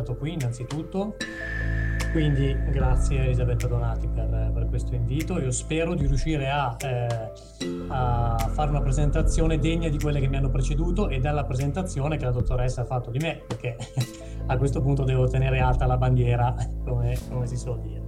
invitato qui innanzitutto. Quindi grazie Elisabetta Donati per, per, questo invito. Io spero di riuscire a, eh, a, fare una presentazione degna di quelle che mi hanno preceduto e dalla presentazione che la dottoressa ha fatto di me, perché a questo punto devo tenere alta la bandiera, come, come si suol dire.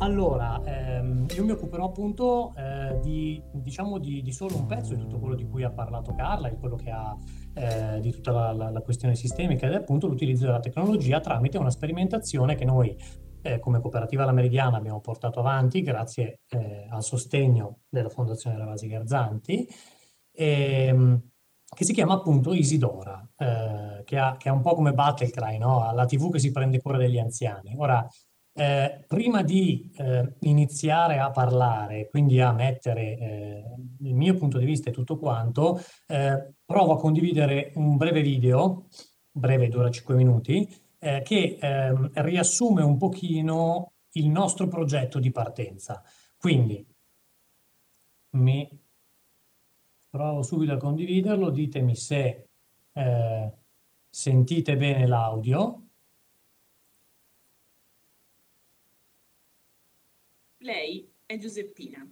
Allora, ehm, io mi occuperò appunto eh, di, diciamo di, di, solo un pezzo di tutto quello di cui ha parlato Carla, di quello che ha eh, di tutta la, la, la, questione sistemica ed è appunto l'utilizzo della tecnologia tramite una sperimentazione che noi eh, come cooperativa La Meridiana abbiamo portato avanti grazie eh, al sostegno della Fondazione Ravasi Garzanti, e, ehm, che si chiama appunto Isidora, eh, che, ha, che, è un po' come Battlecry, no? la TV che si prende cura degli anziani. Ora, eh, prima di eh, iniziare a parlare, quindi a mettere eh, il mio punto di vista e tutto quanto, eh, provo a condividere un breve video, breve dura 5 minuti, eh, che ehm, riassume un pochino il nostro progetto di partenza. Quindi mi provo subito a condividerlo, ditemi se eh, sentite bene l'audio. Lei è Giuseppina.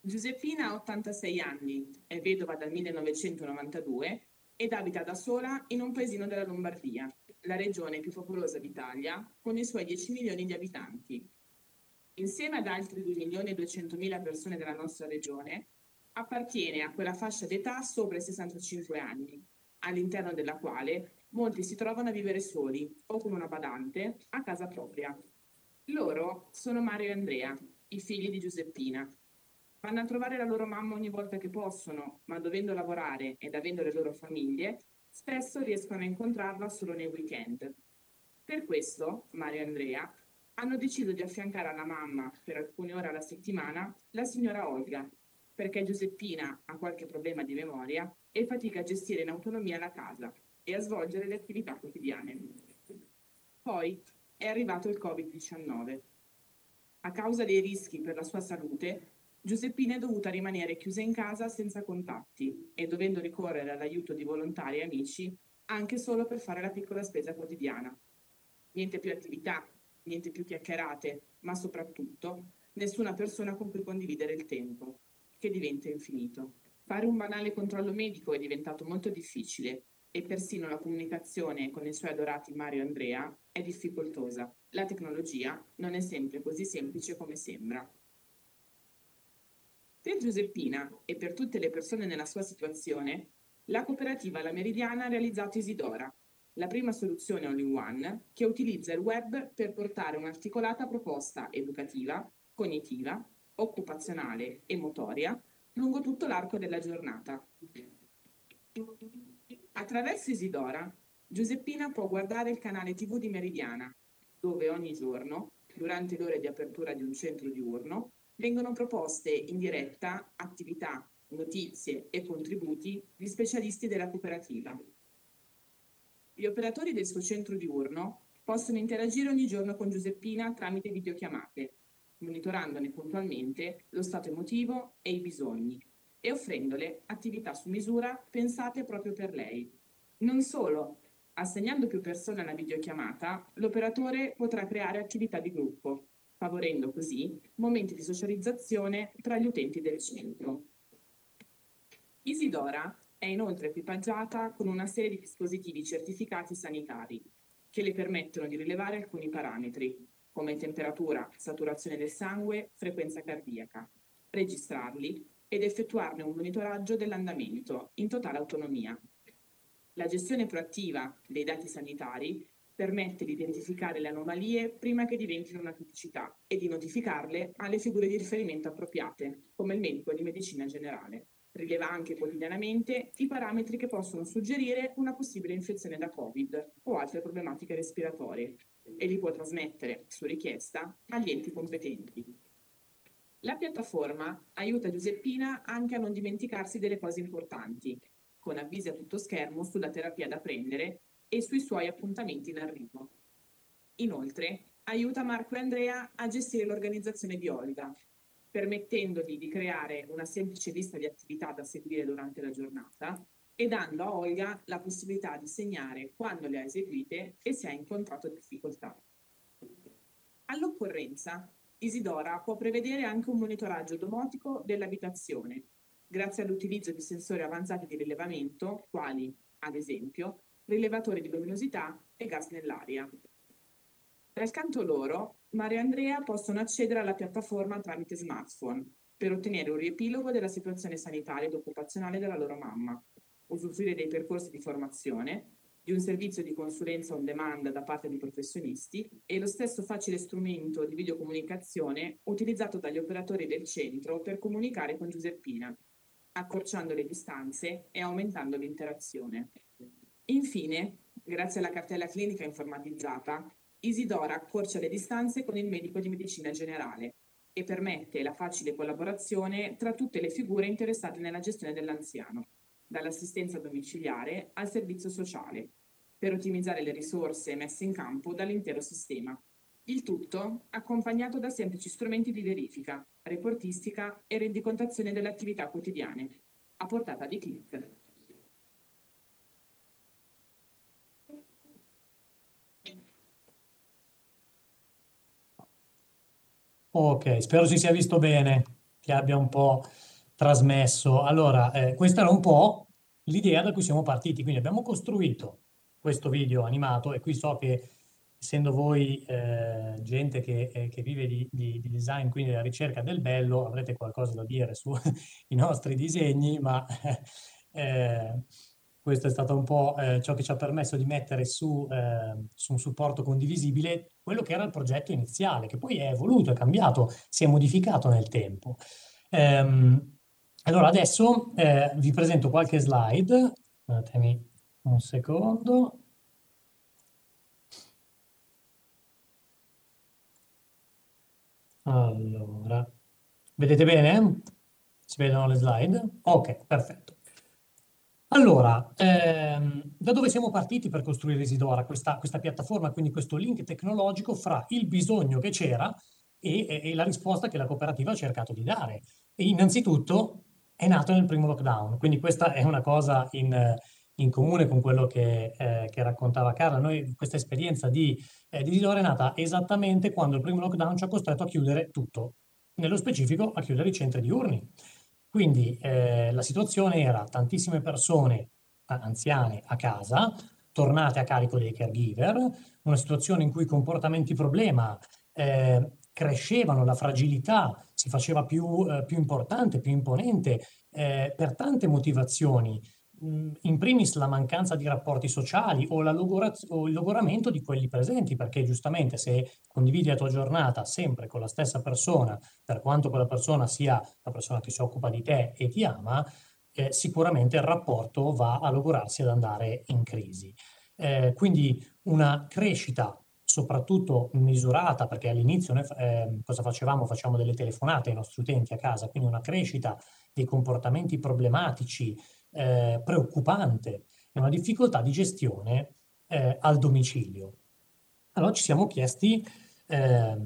Giuseppina ha 86 anni, è vedova dal 1992 ed abita da sola in un paesino della Lombardia, la regione più popolosa d'Italia, con i suoi 10 milioni di abitanti. Insieme ad altri 2 milioni e 200 mila persone della nostra regione, appartiene a quella fascia d'età sopra i 65 anni, all'interno della quale molti si trovano a vivere soli o con una badante a casa propria. Loro sono Mario e Andrea, i figli di Giuseppina. Vanno a trovare la loro mamma ogni volta che possono, ma dovendo lavorare ed avendo le loro famiglie, spesso riescono a incontrarla solo nei weekend. Per questo, Mario e Andrea hanno deciso di affiancare alla mamma per alcune ore alla settimana la signora Olga, perché Giuseppina ha qualche problema di memoria e fatica a gestire in autonomia la casa e a svolgere le attività quotidiane. Poi è arrivato il Covid-19 a causa dei rischi per la sua salute, Giuseppina è dovuta rimanere chiusa in casa senza contatti e dovendo ricorrere all'aiuto di volontari e amici anche solo per fare la piccola spesa quotidiana. Niente più attività, niente più chiacchierate, ma soprattutto nessuna persona con cui condividere il tempo, che diventa infinito. Fare un banale controllo medico è diventato molto difficile e persino la comunicazione con i suoi adorati Mario e Andrea è difficoltosa. La tecnologia non è sempre così semplice come sembra. Per Giuseppina e per tutte le persone nella sua situazione, la cooperativa La Meridiana ha realizzato Isidora, la prima soluzione all-in-one che utilizza il web per portare un'articolata proposta educativa, cognitiva, occupazionale e motoria lungo tutto l'arco della giornata. Attraverso Isidora, Giuseppina può guardare il canale TV di Meridiana, dove ogni giorno, durante le ore di apertura di un centro diurno, vengono proposte in diretta attività, notizie e contributi di specialisti della cooperativa. Gli operatori del suo centro diurno possono interagire ogni giorno con Giuseppina tramite videochiamate, monitorandone puntualmente lo stato emotivo e i bisogni e offrendole attività su misura pensate proprio per lei. Non solo, assegnando più persone alla videochiamata, l'operatore potrà creare attività di gruppo, favorendo così momenti di socializzazione tra gli utenti del centro. Isidora è inoltre equipaggiata con una serie di dispositivi certificati sanitari che le permettono di rilevare alcuni parametri, come temperatura, saturazione del sangue, frequenza cardiaca, registrarli ed effettuarne un monitoraggio dell'andamento in totale autonomia. La gestione proattiva dei dati sanitari permette di identificare le anomalie prima che diventino una criticità e di notificarle alle figure di riferimento appropriate, come il medico di medicina generale. Rileva anche quotidianamente i parametri che possono suggerire una possibile infezione da Covid o altre problematiche respiratorie e li può trasmettere, su richiesta, agli enti competenti. La piattaforma aiuta Giuseppina anche a non dimenticarsi delle cose importanti, con avvisi a tutto schermo sulla terapia da prendere e sui suoi appuntamenti in arrivo. Inoltre, aiuta Marco e Andrea a gestire l'organizzazione di Olga, permettendogli di creare una semplice lista di attività da seguire durante la giornata, e dando a Olga la possibilità di segnare quando le ha eseguite e se ha incontrato difficoltà. All'occorrenza, Isidora può prevedere anche un monitoraggio domotico dell'abitazione, grazie all'utilizzo di sensori avanzati di rilevamento, quali, ad esempio, rilevatori di luminosità e gas nell'aria. Dal canto loro, Maria e Andrea possono accedere alla piattaforma tramite smartphone per ottenere un riepilogo della situazione sanitaria ed occupazionale della loro mamma, usufruire dei percorsi di formazione, di un servizio di consulenza on demand da parte di professionisti e lo stesso facile strumento di videocomunicazione utilizzato dagli operatori del centro per comunicare con Giuseppina, accorciando le distanze e aumentando l'interazione. Infine, grazie alla cartella clinica informatizzata, Isidora accorcia le distanze con il medico di medicina generale e permette la facile collaborazione tra tutte le figure interessate nella gestione dell'anziano, dall'assistenza domiciliare al servizio sociale, per ottimizzare le risorse messe in campo dall'intero sistema. Il tutto accompagnato da semplici strumenti di verifica, reportistica e rendicontazione delle attività quotidiane, a portata di clic. Ok, spero si sia visto bene, che abbia un po' trasmesso. Allora, eh, questa era un po' l'idea da cui siamo partiti, quindi abbiamo costruito questo video animato e qui so che essendo voi eh, gente che, eh, che vive di, di, di, design, quindi della ricerca del bello, avrete qualcosa da dire sui nostri disegni, ma eh, questo è stato un po' eh, ciò che ci ha permesso di mettere su, eh, su, un supporto condivisibile quello che era il progetto iniziale, che poi è evoluto, è cambiato, si è modificato nel tempo. Ehm, allora adesso eh, vi presento qualche slide, datemi un secondo. Allora, vedete bene? Si vedono le slide? Ok, perfetto. Allora, ehm, da dove siamo partiti per costruire Isidora, questa, questa, piattaforma, quindi questo link tecnologico fra il bisogno che c'era e, e, e, la risposta che la cooperativa ha cercato di dare. E innanzitutto è nato nel primo lockdown, quindi questa è una cosa in, in comune con quello che, eh, che, raccontava Carla. Noi questa esperienza di, eh, di Isidora è nata esattamente quando il primo lockdown ci ha costretto a chiudere tutto, nello specifico a chiudere i centri diurni. Quindi eh, la situazione era tantissime persone anziane a casa, tornate a carico dei caregiver, una situazione in cui i comportamenti problema eh, crescevano, la fragilità si faceva più, eh, più importante, più imponente eh, per tante motivazioni in primis la mancanza di rapporti sociali o, o, il logoramento di quelli presenti, perché giustamente se condividi la tua giornata sempre con la stessa persona, per quanto quella persona sia la persona che si occupa di te e ti ama, eh, sicuramente il rapporto va a logorarsi ad andare in crisi. Eh, quindi una crescita soprattutto misurata, perché all'inizio noi eh, cosa facevamo? Facciamo delle telefonate ai nostri utenti a casa, quindi una crescita dei comportamenti problematici, eh, preoccupante e una difficoltà di gestione eh, al domicilio. Allora ci siamo chiesti eh,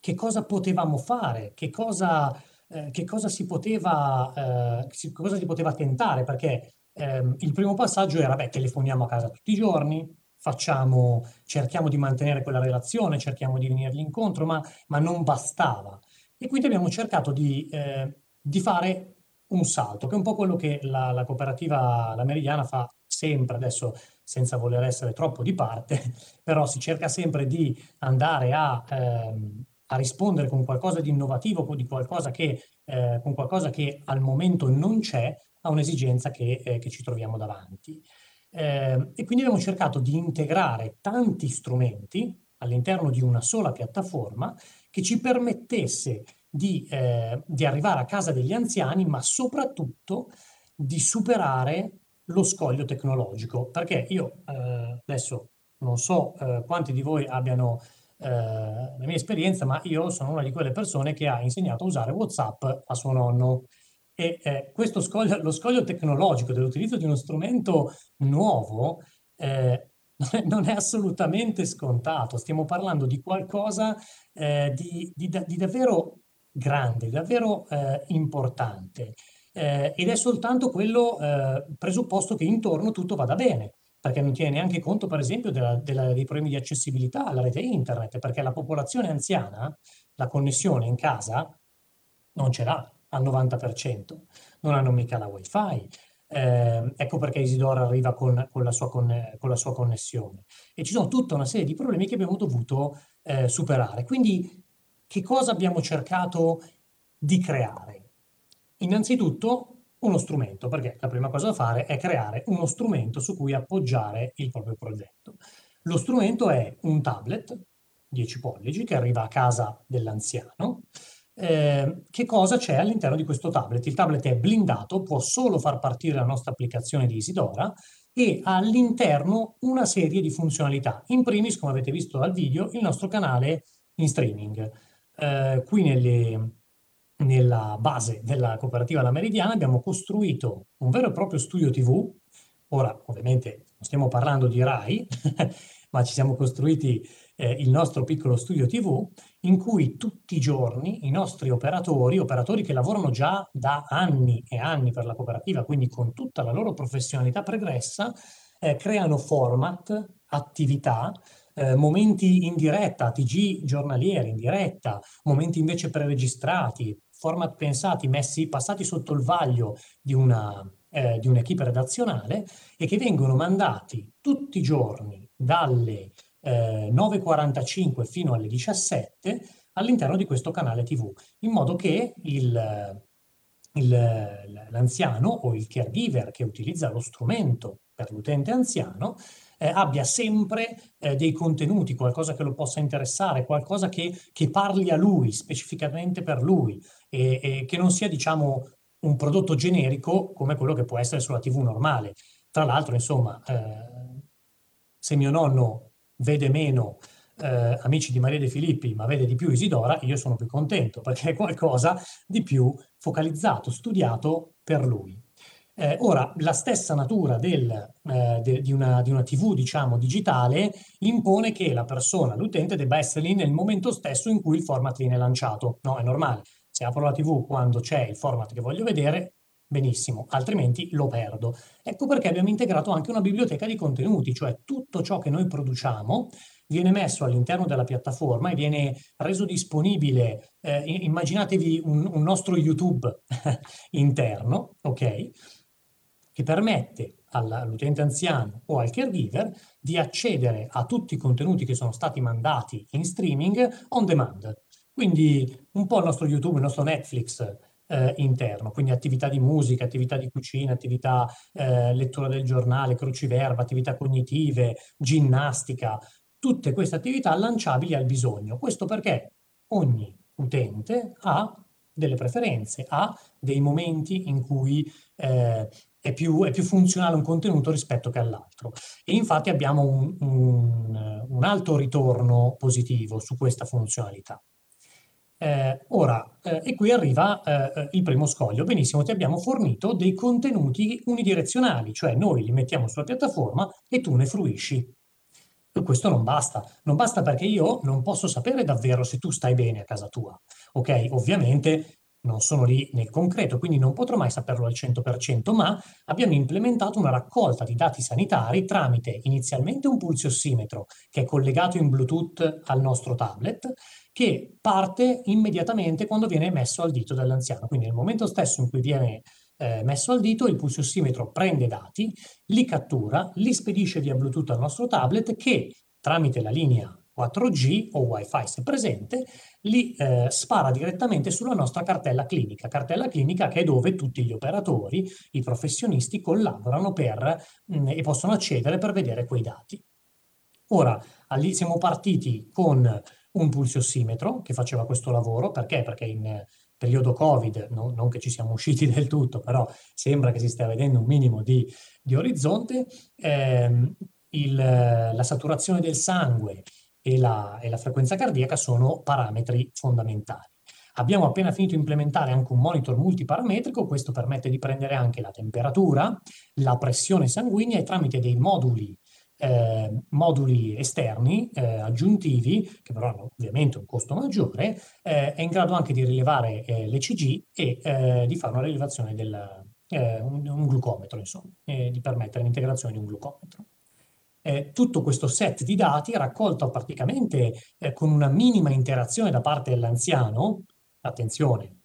che cosa potevamo fare, che cosa, eh, che cosa, si, poteva, eh, cosa si poteva tentare, perché ehm, il primo passaggio era, beh, telefoniamo a casa tutti i giorni, facciamo, cerchiamo di mantenere quella relazione, cerchiamo di venirgli incontro, ma, ma non bastava. E quindi abbiamo cercato di, eh, di fare un salto, che è un po' quello che la, la cooperativa La Meridiana fa sempre, adesso senza voler essere troppo di parte, però si cerca sempre di andare a, ehm, a rispondere con qualcosa di innovativo, con, qualcosa che, eh, con qualcosa che al momento non c'è, a un'esigenza che, eh, che ci troviamo davanti. Eh, e quindi abbiamo cercato di integrare tanti strumenti all'interno di una sola piattaforma che ci permettesse di, eh, di arrivare a casa degli anziani, ma soprattutto di superare lo scoglio tecnologico. Perché io eh, adesso non so eh, quanti di voi abbiano eh, la mia esperienza, ma io sono una di quelle persone che ha insegnato a usare WhatsApp a suo nonno. E eh, questo scoglio, lo scoglio tecnologico dell'utilizzo di uno strumento nuovo eh, non è assolutamente scontato. Stiamo parlando di qualcosa eh, di, di, di, davvero grande, davvero eh, importante. eh, ed è soltanto quello eh, presupposto che intorno tutto vada bene, perché non tiene neanche conto, per esempio, della, della, dei problemi di accessibilità alla rete internet, perché la popolazione anziana la connessione in casa non ce l'ha al 90%, non hanno mica la wifi. Eh, ecco perché Isidoro arriva con, con, la con, con, la sua connessione. E ci sono tutta una serie di problemi che abbiamo dovuto eh, superare. Quindi, che cosa abbiamo cercato di creare? Innanzitutto uno strumento, perché la prima cosa da fare è creare uno strumento su cui appoggiare il proprio progetto. Lo strumento è un tablet 10 pollici che arriva a casa dell'anziano. Eh, che cosa c'è all'interno di questo tablet? Il tablet è blindato, può solo far partire la nostra applicazione di Isidora e ha all'interno una serie di funzionalità. In primis, come avete visto dal video, il nostro canale in streaming. Eh, qui nelle, nella base della cooperativa La Meridiana abbiamo costruito un vero e proprio studio TV. Ora, ovviamente, non stiamo parlando di RAI, ma ci siamo costruiti eh, il nostro piccolo studio TV in cui tutti i giorni i nostri operatori, operatori che lavorano già da anni e anni per la cooperativa, quindi con tutta la loro professionalità pregressa, eh, creano format, attività, eh, momenti in diretta, TG giornalieri in diretta, momenti invece preregistrati, format pensati, messi, passati sotto il vaglio di una, eh, di un'equipe redazionale e che vengono mandati tutti i giorni dalle eh, 9.45 fino alle 17 all'interno di questo canale TV, in modo che il, il, l'anziano o il caregiver che utilizza lo strumento per l'utente anziano eh, abbia sempre eh, dei contenuti, qualcosa che lo possa interessare, qualcosa che, che parli a lui, specificamente per lui, e, e, che non sia, diciamo, un prodotto generico come quello che può essere sulla TV normale. Tra l'altro, insomma, eh, se mio nonno vede meno eh, Amici di Maria De Filippi, ma vede di più Isidora, io sono più contento perché è qualcosa di più focalizzato, studiato per lui. Eh, ora, la stessa natura del, eh, de, di, una, di, una, TV, diciamo, digitale impone che la persona, l'utente, debba essere lì nel momento stesso in cui il format viene lanciato. No, è normale. Se apro la TV quando c'è il format che voglio vedere, benissimo, altrimenti lo perdo. Ecco perché abbiamo integrato anche una biblioteca di contenuti, cioè tutto ciò che noi produciamo viene messo all'interno della piattaforma e viene reso disponibile, eh, immaginatevi un, un nostro YouTube interno, ok? Che permette all'utente anziano o al caregiver di accedere a tutti i contenuti che sono stati mandati in streaming on demand. Quindi un po' il nostro YouTube, il nostro Netflix eh, interno, quindi attività di musica, attività di cucina, attività eh, lettura del giornale, cruciverba, attività cognitive, ginnastica, tutte queste attività lanciabili al bisogno. Questo perché ogni utente ha delle preferenze, ha dei momenti in cui eh, è, più, è, più, funzionale un contenuto rispetto che all'altro. E infatti abbiamo un, un, un alto ritorno positivo su questa funzionalità. Eh, ora, eh, e qui arriva eh, il primo scoglio. Benissimo, ti abbiamo fornito dei contenuti unidirezionali, cioè noi li mettiamo sulla piattaforma e tu ne fruisci. Questo non basta, non basta perché io non posso sapere davvero se tu stai bene a casa tua. Ok, ovviamente non sono lì nel concreto, quindi non potrò mai saperlo al 100%, ma abbiamo implementato una raccolta di dati sanitari tramite inizialmente un pulsiossimetro che è collegato in Bluetooth al nostro tablet che parte immediatamente quando viene messo al dito dell'anziano. Quindi nel momento stesso in cui viene eh, messo al dito, il pulsiossimetro prende dati, li cattura, li spedisce via Bluetooth al nostro tablet che tramite la linea 4G o Wi-Fi se presente, li eh, spara direttamente sulla nostra cartella clinica. Cartella clinica che è dove tutti gli operatori, i professionisti collaborano per, mh, mm, e possono accedere per vedere quei dati. Ora, lì siamo partiti con un pulsiossimetro che faceva questo lavoro, perché? Perché in periodo Covid, no, non che ci siamo usciti del tutto, però sembra che si stia vedendo un minimo di, di orizzonte, ehm, il, la saturazione del sangue e la, e la frequenza cardiaca sono parametri fondamentali. Abbiamo appena finito di implementare anche un monitor multiparametrico, questo permette di prendere anche la temperatura, la pressione sanguigna e tramite dei moduli eh, moduli esterni eh, aggiuntivi, che però hanno ovviamente un costo maggiore, eh, è in grado anche di rilevare eh, l'ECG e eh, di fare una rilevazione del un, un, glucometro, insomma, di permettere l'integrazione di un glucometro. tutto questo set di dati raccolto praticamente con una minima interazione da parte dell'anziano, attenzione,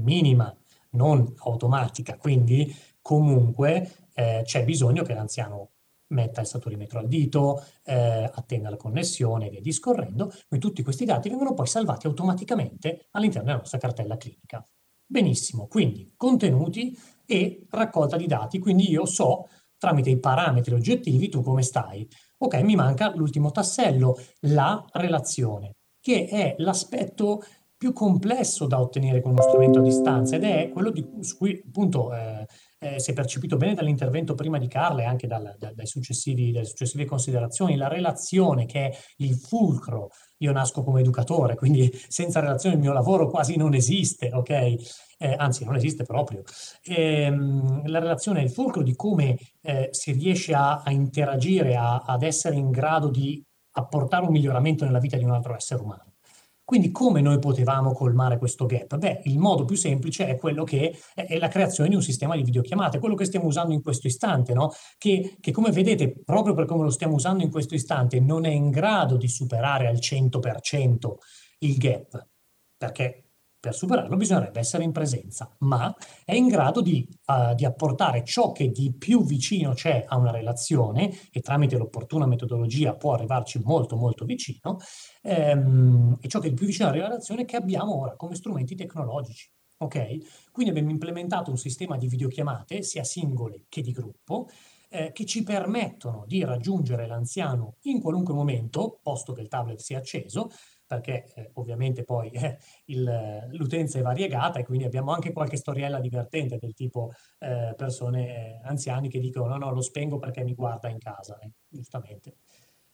minima, non automatica, quindi comunque eh, c'è bisogno che l'anziano metta il saturimetro al dito, eh, attenda la connessione e via discorrendo, quindi tutti questi dati vengono poi salvati automaticamente all'interno della nostra cartella clinica. Benissimo, quindi contenuti e raccolta di dati, quindi io so tramite i parametri oggettivi tu come stai. Ok, mi manca l'ultimo tassello, la relazione, che è l'aspetto più complesso da ottenere con uno strumento a distanza ed è quello di, su cui appunto eh, eh, si è percepito bene dall'intervento prima di Carla e anche dal, da, dai successivi, dalle successive considerazioni, la relazione che è il fulcro. Io nasco come educatore, quindi senza relazione il mio lavoro quasi non esiste, ok? Eh, anzi, non esiste proprio. Eh, la relazione è il fulcro di come eh, si riesce a, a interagire, a, ad essere in grado di apportare un miglioramento nella vita di un altro essere umano. Quindi come noi potevamo colmare questo gap? Beh, il modo più semplice è quello che è la creazione di un sistema di videochiamate, quello che stiamo usando in questo istante, no? che, che come vedete, proprio per come lo stiamo usando in questo istante, non è in grado di superare al 100% il gap, perché per superarlo bisognerebbe essere in presenza, ma è in grado di, uh, di, apportare ciò che di più vicino c'è a una relazione e tramite l'opportuna metodologia può arrivarci molto molto vicino, ehm, e ciò che è di più vicino alla relazione che abbiamo ora come strumenti tecnologici. Ok? Quindi abbiamo implementato un sistema di videochiamate, sia singole che di gruppo, eh, che ci permettono di raggiungere l'anziano in qualunque momento, posto che il tablet sia acceso, perché eh, ovviamente poi eh, il, l'utenza è variegata e quindi abbiamo anche qualche storiella divertente del tipo eh, persone eh, anziani che dicono no no lo spengo perché mi guarda in casa, eh, giustamente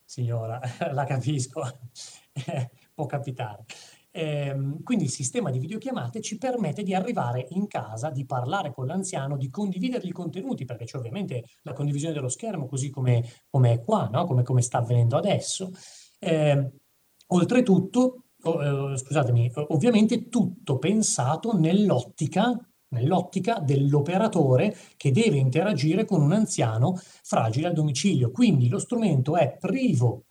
signora la capisco, può capitare. Ehm, quindi il sistema di videochiamate ci permette di arrivare in casa, di parlare con l'anziano, di condividere i contenuti, perché c'è ovviamente la condivisione dello schermo, così come, come è qua, no? come, come, sta avvenendo adesso. Eh, Oltretutto, eh, scusatemi, ovviamente tutto pensato nell'ottica, nell'ottica dell'operatore che deve interagire con un anziano fragile al domicilio. Quindi lo strumento è privo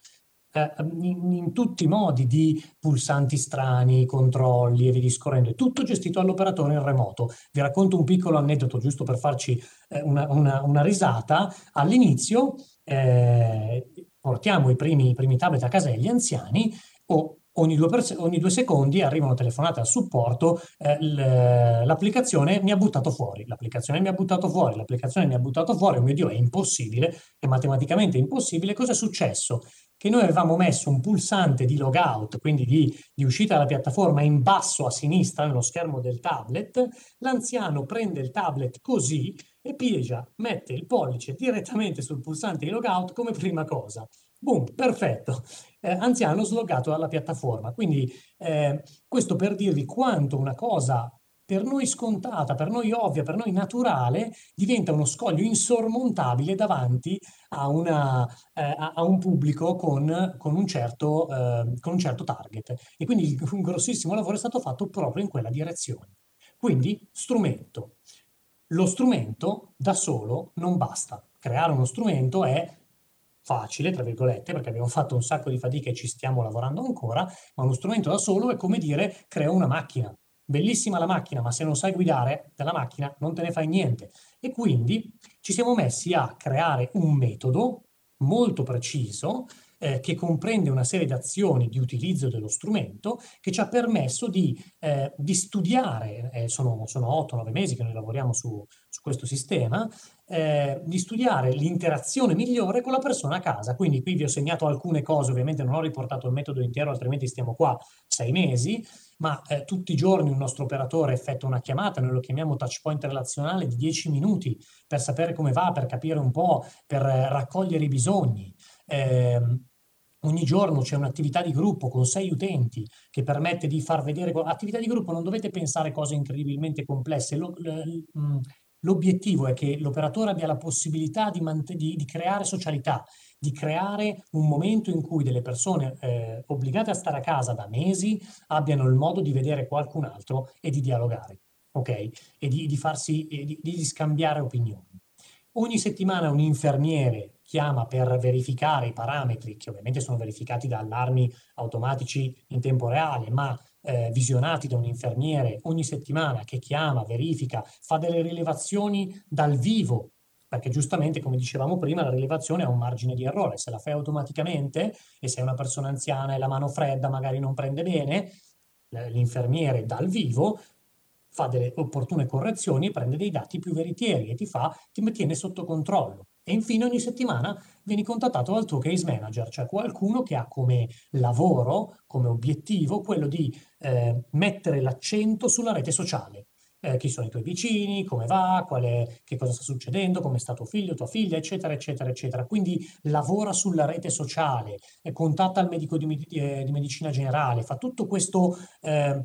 eh, in, in, tutti i modi di pulsanti strani, controlli e via discorrendo. È tutto gestito dall'operatore in remoto. Vi racconto un piccolo aneddoto giusto per farci eh, una, una, una, risata. All'inizio eh, portiamo i primi, i primi tablet a casa degli anziani o ogni due, per, ogni due secondi arriva una telefonata al supporto, eh, l'applicazione mi ha buttato fuori, l'applicazione mi ha buttato fuori, l'applicazione mi ha buttato fuori, oh mio Dio, è impossibile, è matematicamente impossibile. Cosa è successo? Che noi avevamo messo un pulsante di logout, quindi di, di uscita dalla piattaforma in basso a sinistra nello schermo del tablet, l'anziano prende il tablet così e piega, mette il pollice direttamente sul pulsante di logout come prima cosa. Boom, perfetto. Eh, anziano sloggato dalla piattaforma. Quindi eh, questo per dirvi quanto una cosa per noi scontata, per noi ovvia, per noi naturale, diventa uno scoglio insormontabile davanti a, una, eh, a un pubblico con, con, un certo, eh, con un certo target. E quindi un grossissimo lavoro è stato fatto proprio in quella direzione. Quindi strumento. Lo strumento da solo non basta. Creare uno strumento è facile, tra virgolette, perché abbiamo fatto un sacco di fatica e ci stiamo lavorando ancora, ma uno strumento da solo è come dire creo una macchina. Bellissima la macchina, ma se non sai guidare della macchina non te ne fai niente. E quindi ci siamo messi a creare un metodo molto preciso eh, che comprende una serie di azioni di utilizzo dello strumento che ci ha permesso di, eh, di studiare, eh, sono, sono 8-9 mesi che noi lavoriamo su, su questo sistema, eh, di studiare l'interazione migliore con la persona a casa. Quindi qui vi ho segnato alcune cose, ovviamente non ho riportato il metodo intero, altrimenti stiamo qua sei mesi, ma eh, tutti i giorni un nostro operatore effettua una chiamata, noi lo chiamiamo touch point relazionale di 10 minuti per sapere come va, per capire un po', per eh, raccogliere i bisogni. Ogni giorno c'è un'attività di gruppo con sei utenti che permette di far vedere... Attività di gruppo non dovete pensare cose incredibilmente complesse. Mm, L'obiettivo è che l'operatore abbia la possibilità di, di, di creare socialità, di creare un momento in cui delle persone eh, obbligate a stare a casa da mesi abbiano il modo di vedere qualcun altro e di dialogare, ok? E di, di farsi, di, di scambiare opinioni. Ogni settimana un infermiere chiama per verificare i parametri, che ovviamente sono verificati da allarmi automatici in tempo reale, ma eh, visionati da un infermiere ogni settimana che chiama, verifica, fa delle rilevazioni dal vivo, perché giustamente, come dicevamo prima, la rilevazione ha un margine di errore. Se la fai automaticamente e sei una persona anziana e la mano fredda magari non prende bene, l'infermiere dal vivo fa delle opportune correzioni e prende dei dati più veritieri e ti fa, ti tiene sotto controllo. E infine ogni settimana vieni contattato dal tuo case manager, cioè qualcuno che ha come lavoro, come obiettivo, quello di eh, mettere l'accento sulla rete sociale. Eh, chi sono i tuoi vicini, come va, è, che cosa sta succedendo, come sta tuo figlio, tua figlia, eccetera, eccetera, eccetera. Quindi lavora sulla rete sociale, eh, contatta il medico di, eh, di, medicina generale, fa tutto questo, eh,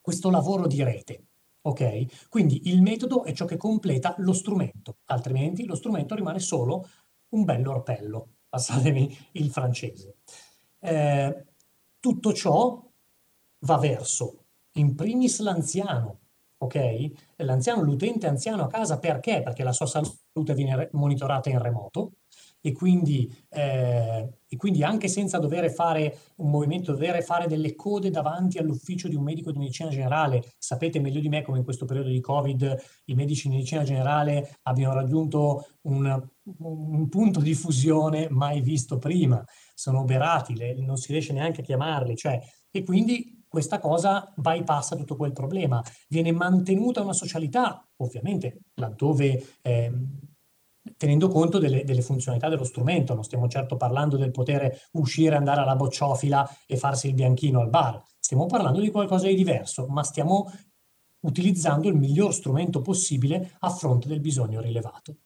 questo lavoro di rete. Ok? Quindi il metodo è ciò che completa lo strumento, altrimenti lo strumento rimane solo un bello orpello, passatemi il francese. Eh, tutto ciò va verso, in primis, l'anziano, ok? L'anziano, l'utente anziano a casa perché? Perché la sua salute viene monitorata in remoto, e quindi, eh, e quindi, anche senza dover fare un movimento, dover fare delle code davanti all'ufficio di un medico di medicina generale, sapete meglio di me come in questo periodo di Covid i medici di medicina generale abbiano raggiunto un, un punto di fusione mai visto prima, sono oberati, non si riesce neanche a chiamarli, cioè, e quindi questa cosa bypassa tutto quel problema. Viene mantenuta una socialità, ovviamente, laddove eh, tenendo conto delle, delle, funzionalità dello strumento. Non stiamo certo parlando del poter uscire, andare alla bocciofila e farsi il bianchino al bar. Stiamo parlando di qualcosa di diverso, ma stiamo utilizzando il miglior strumento possibile a fronte del bisogno rilevato.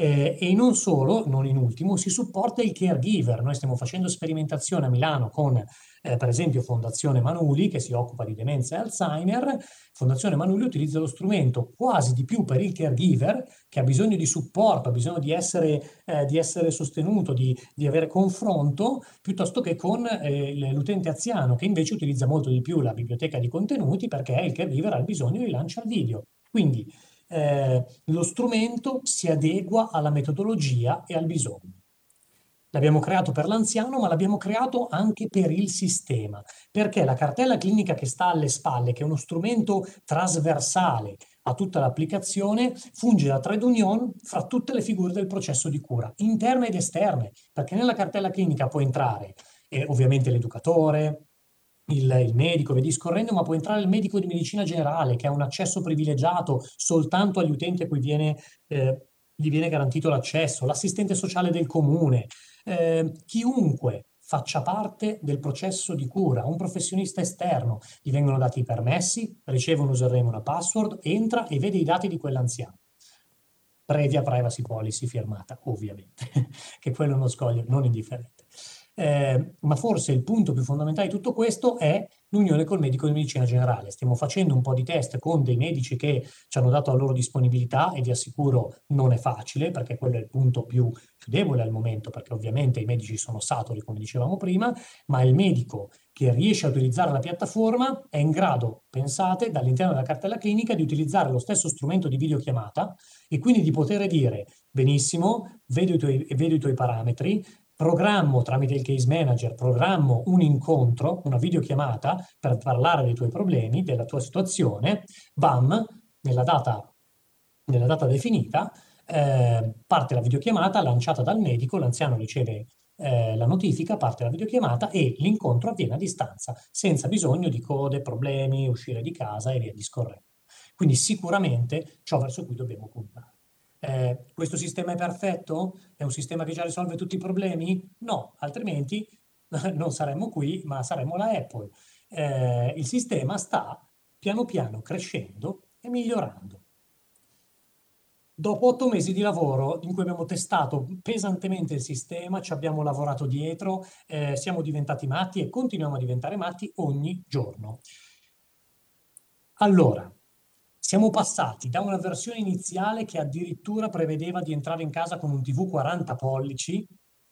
Eh, e non solo, non in ultimo, si supporta il caregiver. Noi stiamo facendo sperimentazione a Milano con eh, per esempio Fondazione Manuli che si occupa di demenza e Alzheimer, Fondazione Manuli utilizza lo strumento quasi di più per il caregiver che ha bisogno di supporto, ha bisogno di essere, eh, di essere sostenuto, di, di, avere confronto, piuttosto che con eh, l'utente anziano che invece utilizza molto di più la biblioteca di contenuti perché il caregiver ha bisogno di lanciare video. Quindi eh, lo strumento si adegua alla metodologia e al bisogno. L'abbiamo creato per l'anziano, ma l'abbiamo creato anche per il sistema, perché la cartella clinica che sta alle spalle, che è uno strumento trasversale a tutta l'applicazione, funge da trade union fra tutte le figure del processo di cura, interne ed esterne, perché nella cartella clinica può entrare eh, ovviamente l'educatore, il, il, medico, vedi scorrendo, ma può entrare il medico di medicina generale che ha un accesso privilegiato soltanto agli utenti a cui viene, eh, gli viene garantito l'accesso, l'assistente sociale del comune, eh, chiunque faccia parte del processo di cura, un professionista esterno, gli vengono dati i permessi, riceve un username, una password, entra e vede i dati di quell'anziano. Previa privacy policy firmata, ovviamente, che quello è uno scoglio non indifferente. Eh, ma forse il punto più fondamentale di tutto questo è l'unione col medico di medicina generale. Stiamo facendo un po' di test con dei medici che ci hanno dato la loro disponibilità e vi assicuro non è facile perché quello è il punto più, più debole al momento perché ovviamente i medici sono saturi come dicevamo prima, ma il medico che riesce a utilizzare la piattaforma è in grado, pensate, dall'interno della cartella clinica di utilizzare lo stesso strumento di videochiamata e quindi di poter dire benissimo, vedo i tuoi, vedo i tuoi parametri, programmo tramite il case manager, programmo un incontro, una videochiamata per parlare dei tuoi problemi, della tua situazione, bam, nella data, nella data definita, eh, parte la videochiamata lanciata dal medico, l'anziano riceve eh, la notifica, parte la videochiamata e l'incontro avviene a distanza, senza bisogno di code, problemi, uscire di casa e via discorrendo. Quindi sicuramente ciò verso cui dobbiamo puntare. Eh, questo sistema è perfetto? È un sistema che già risolve tutti i problemi? No, altrimenti non saremmo qui, ma saremmo la Apple. Eh, il sistema sta piano piano crescendo e migliorando. Dopo otto mesi di lavoro in cui abbiamo testato pesantemente il sistema, ci abbiamo lavorato dietro, eh, siamo diventati matti e continuiamo a diventare matti ogni giorno. Allora, siamo passati da una versione iniziale che addirittura prevedeva di entrare in casa con un TV 40 pollici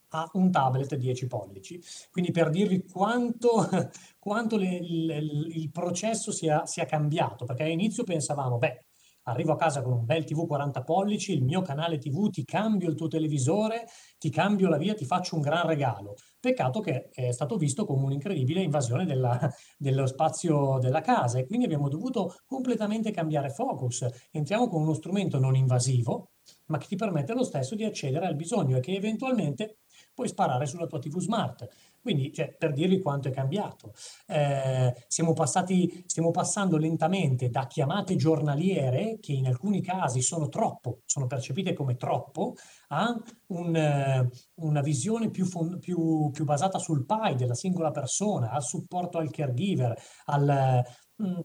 a un tablet 10 pollici. Quindi per dirvi quanto, quanto le, il, il, processo sia, sia cambiato, perché all'inizio pensavamo, beh, arrivo a casa con un bel TV 40 pollici, il mio canale TV, ti cambio il tuo televisore, ti cambio la via, ti faccio un gran regalo. Peccato che è stato visto come un'incredibile invasione della, dello spazio della casa e quindi abbiamo dovuto completamente cambiare focus. Entriamo con uno strumento non invasivo, ma che ti permette lo stesso di accedere al bisogno e che eventualmente puoi sparare sulla tua TV smart. Quindi, cioè, per dirvi quanto è cambiato, eh, siamo, passati, stiamo passando lentamente da chiamate giornaliere, che in alcuni casi sono troppo, sono percepite come troppo, a un, eh, una visione più, più, più, basata sul PAI della singola persona, al supporto al caregiver, al, mh, mm,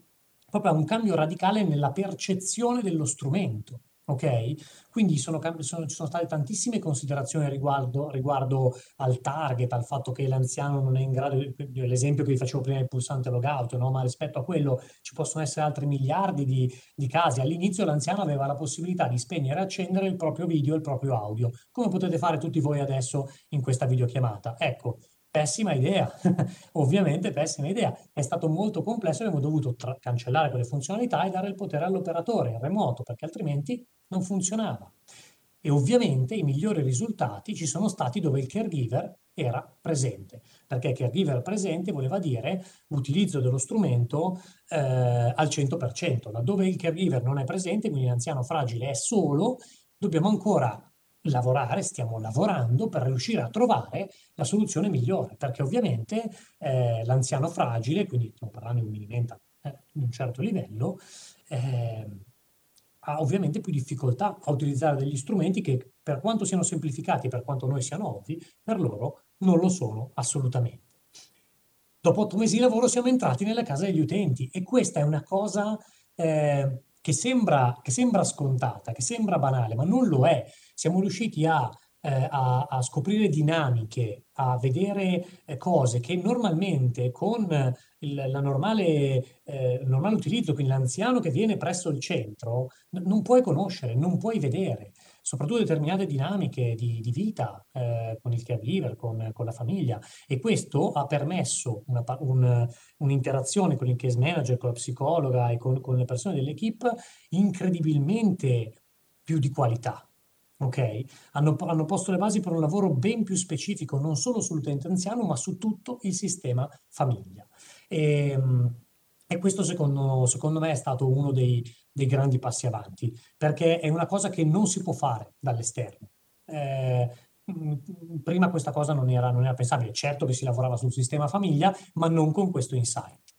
proprio a un cambio radicale nella percezione dello strumento. Ok? Quindi sono, sono, ci sono state tantissime considerazioni riguardo, riguardo, al target, al fatto che l'anziano non è in grado, l'esempio che vi facevo prima del pulsante logout, no? ma rispetto a quello ci possono essere altri miliardi di, di casi. All'inizio l'anziano aveva la possibilità di spegnere e accendere il proprio video e il proprio audio, come potete fare tutti voi adesso in questa videochiamata. Ecco, Pessima idea, ovviamente pessima idea. È stato molto complesso, abbiamo dovuto tra- cancellare quelle funzionalità e dare il potere all'operatore remoto, perché altrimenti non funzionava. E ovviamente i migliori risultati ci sono stati dove il caregiver era presente, perché caregiver presente voleva dire utilizzo dello strumento eh, al 100%. Laddove il caregiver non è presente, quindi l'anziano fragile è solo, dobbiamo ancora lavorare, stiamo lavorando per riuscire a trovare la soluzione migliore, perché ovviamente eh, l'anziano fragile, quindi stiamo parlando di un minimenta eh, di un certo livello, eh, ha ovviamente più difficoltà a utilizzare degli strumenti che per quanto siano semplificati, per quanto noi siano ovvi, per loro non lo sono assolutamente. Dopo otto mesi di lavoro siamo entrati nella casa degli utenti e questa è una cosa eh, che, sembra, che sembra scontata, che sembra banale, ma non lo è. Siamo riusciti a, eh, a, a scoprire dinamiche, a vedere eh, cose che normalmente con il, la normale, eh, il normale utilizzo, quindi l'anziano che viene presso il centro, n- non puoi conoscere, non puoi vedere, soprattutto determinate dinamiche di, di vita eh, con il caregiver, con, con, la famiglia. E questo ha permesso una, un, un'interazione con il case manager, con la psicologa e con, con le persone dell'equipe incredibilmente più di qualità ok? Hanno, hanno posto le basi per un lavoro ben più specifico, non solo sull'utente anziano, ma su tutto il sistema famiglia. E, ehm, e questo secondo, secondo, me è stato uno dei, dei, grandi passi avanti, perché è una cosa che non si può fare dall'esterno. Eh, prima questa cosa non era, non era, pensabile, certo che si lavorava sul sistema famiglia, ma non con questo insight.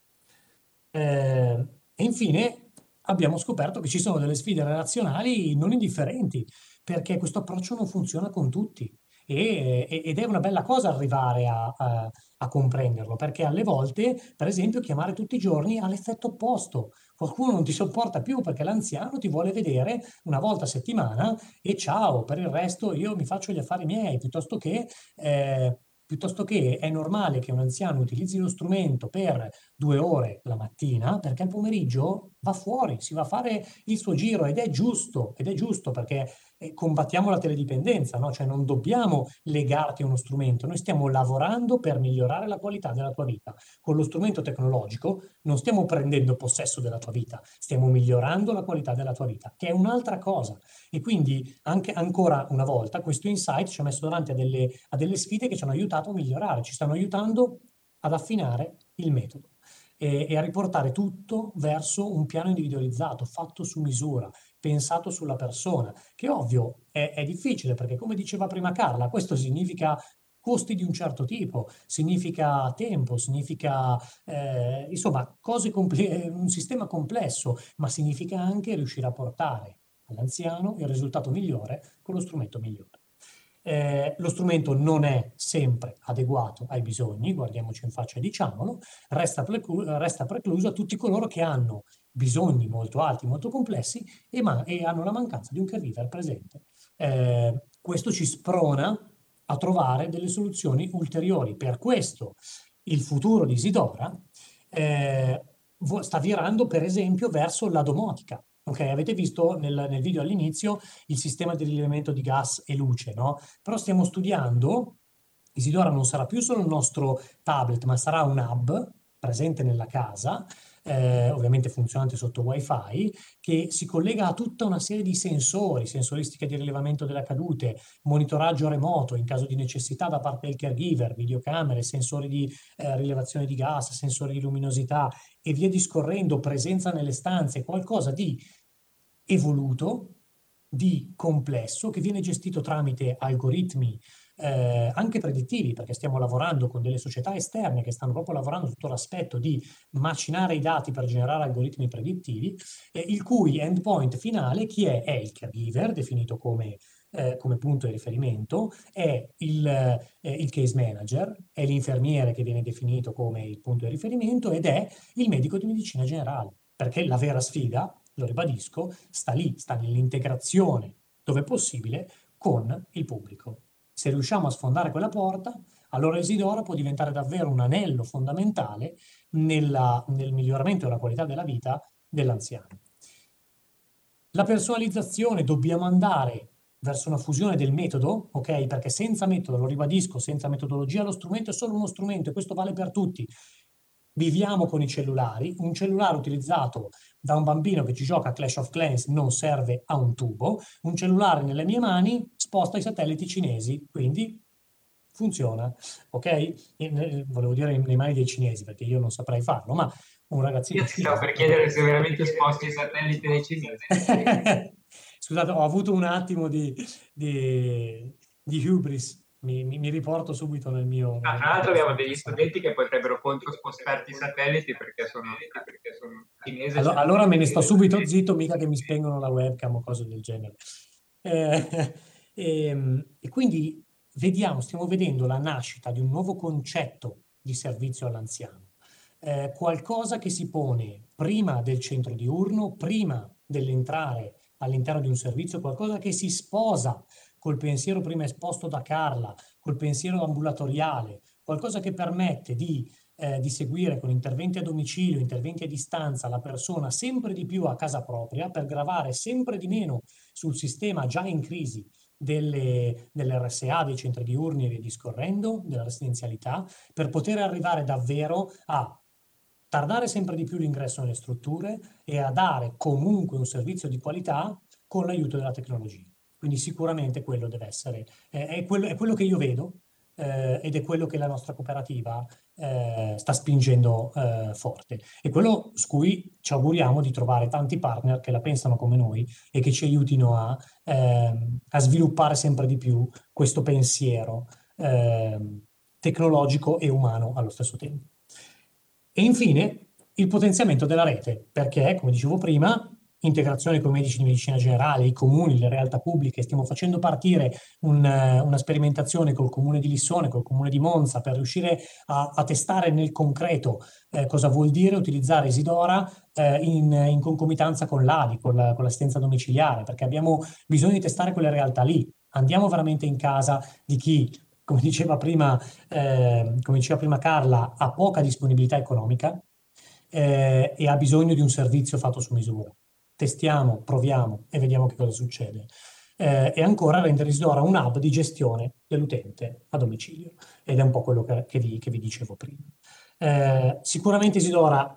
Eh, e infine abbiamo scoperto che ci sono delle sfide relazionali non indifferenti perché questo approccio non funziona con tutti. E, ed è una bella cosa arrivare a, a, a, comprenderlo, perché alle volte, per esempio, chiamare tutti i giorni ha l'effetto opposto. Qualcuno non ti sopporta più perché l'anziano ti vuole vedere una volta a settimana e ciao, per il resto io mi faccio gli affari miei, piuttosto che eh, piuttosto che è normale che un anziano utilizzi lo strumento per due ore la mattina, perché al pomeriggio va fuori, si va a fare il suo giro ed è giusto, ed è giusto perché combattiamo la teledipendenza, no? cioè non dobbiamo legarti a uno strumento, noi stiamo lavorando per migliorare la qualità della tua vita. Con lo strumento tecnologico non stiamo prendendo possesso della tua vita, stiamo migliorando la qualità della tua vita, che è un'altra cosa. E quindi anche ancora una volta questo insight ci ha messo davanti a delle, a delle sfide che ci hanno aiutato a migliorare, ci stanno aiutando ad affinare il metodo e, e a riportare tutto verso un piano individualizzato, fatto su misura, pensato sulla persona, che ovvio è, è difficile perché come diceva prima Carla, questo significa costi di un certo tipo, significa tempo, significa eh, insomma cose comple- un sistema complesso, ma significa anche riuscire a portare all'anziano il risultato migliore con lo strumento migliore. Eh, lo strumento non è sempre adeguato ai bisogni, guardiamoci in faccia e diciamolo, resta, preclu- resta precluso a tutti coloro che hanno bisogni molto alti, molto complessi e, ma- e hanno la mancanza di un caregiver presente. Eh, questo ci sprona a trovare delle soluzioni ulteriori. Per questo il futuro di Isidora eh, sta virando per esempio verso la domotica, Ok, avete visto nel, nel video all'inizio il sistema di rilevamento di gas e luce, no? Però stiamo studiando, Isidora non sarà più solo il nostro tablet, ma sarà un hub presente nella casa eh, ovviamente funzionante sotto wifi, che si collega a tutta una serie di sensori, sensoristica di rilevamento delle cadute, monitoraggio remoto in caso di necessità da parte del caregiver, videocamere, sensori di eh, rilevazione di gas, sensori di luminosità e via discorrendo, presenza nelle stanze, qualcosa di evoluto, di complesso, che viene gestito tramite algoritmi eh, anche predittivi, perché stiamo lavorando con delle società esterne che stanno proprio lavorando su tutto l'aspetto di macinare i dati per generare algoritmi predittivi, eh, il cui endpoint finale chi è? È il caregiver, definito come eh, come punto di riferimento, è il, eh, il, case manager, è l'infermiere che viene definito come il punto di riferimento ed è il medico di medicina generale, perché la vera sfida, lo ribadisco, sta lì, sta nell'integrazione, dove possibile, con il pubblico. Se riusciamo a sfondare quella porta, allora Isidora può diventare davvero un anello fondamentale nella, nel miglioramento della qualità della vita dell'anziano. La personalizzazione dobbiamo andare verso una fusione del metodo, ok? Perché senza metodo, lo ribadisco, senza metodologia lo strumento è solo uno strumento e questo vale per tutti. Viviamo con i cellulari, un cellulare utilizzato da un bambino che ci gioca a Clash of Clans non serve a un tubo, un cellulare nelle mie mani sposta i satelliti cinesi, quindi funziona, ok? Volevo dire nei mani dei cinesi perché io non saprei farlo, ma un ragazzino... Io stavo per chiedere se veramente sposti i satelliti dei cinesi. Scusate, ho avuto un attimo di, di, di hubris mi, mi, mi, riporto subito nel mio... Ah, tra l'altro abbiamo degli studenti che potrebbero controspostarti i satelliti perché sono, perché sono cinesi. Allora, allora, me ne sto subito zitto, mica che mi spengono la webcam o cose del genere. Eh, e, ehm, e quindi vediamo, stiamo vedendo la nascita di un nuovo concetto di servizio all'anziano. Eh, qualcosa che si pone prima del centro diurno, prima dell'entrare all'interno di un servizio, qualcosa che si sposa col pensiero prima esposto da Carla, col pensiero ambulatoriale, qualcosa che permette di, eh, di seguire con interventi a domicilio, interventi a distanza la persona sempre di più a casa propria per gravare sempre di meno sul sistema già in crisi delle, delle RSA, dei centri diurni e via discorrendo, della residenzialità, per poter arrivare davvero a tardare sempre di più l'ingresso nelle strutture e a dare comunque un servizio di qualità con l'aiuto della tecnologia. Quindi sicuramente quello deve essere, eh, è, quello, è, quello, che io vedo eh, ed è quello che la nostra cooperativa eh, sta spingendo eh, forte. E quello su cui ci auguriamo di trovare tanti partner che la pensano come noi e che ci aiutino a, ehm, a sviluppare sempre di più questo pensiero ehm, tecnologico e umano allo stesso tempo. E infine il potenziamento della rete, perché, come dicevo prima, integrazione con i medici di medicina generale, i comuni, le realtà pubbliche. Stiamo facendo partire un, una sperimentazione col comune di Lissone, col comune di Monza, per riuscire a, a testare nel concreto eh, cosa vuol dire utilizzare Isidora eh, in, in, concomitanza con l'ADI, con, la, con l'assistenza domiciliare, perché abbiamo bisogno di testare quelle realtà lì. Andiamo veramente in casa di chi come diceva prima, eh, come diceva prima Carla, ha poca disponibilità economica eh, e ha bisogno di un servizio fatto su misura testiamo, proviamo e vediamo che cosa succede. Eh, e ancora rendere Isidora un hub di gestione dell'utente a domicilio ed è un po' quello che, che, vi, che vi, dicevo prima. Eh, sicuramente Isidora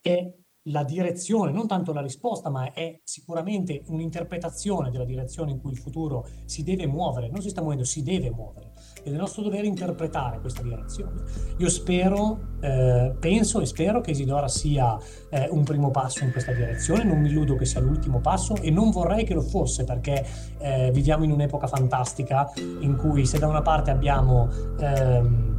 è la direzione, non tanto la risposta, ma è sicuramente un'interpretazione della direzione in cui il futuro si deve muovere, non si sta muovendo, si deve muovere. Ed è nostro dovere interpretare questa direzione. Io spero, eh, penso e spero che Isidora sia eh, un primo passo in questa direzione, non mi illudo che sia l'ultimo passo e non vorrei che lo fosse perché eh, viviamo in un'epoca fantastica in cui se da una parte abbiamo... Ehm,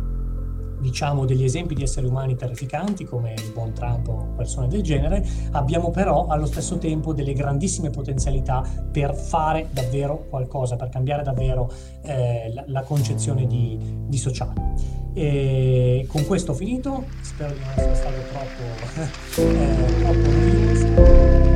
diciamo degli esempi di esseri umani terrificanti come il buon Trump o persone del genere, abbiamo però allo stesso tempo delle grandissime potenzialità per fare davvero qualcosa, per cambiare davvero eh, la, concezione di, di sociale. E con questo ho finito, spero di non essere stato troppo, eh, troppo.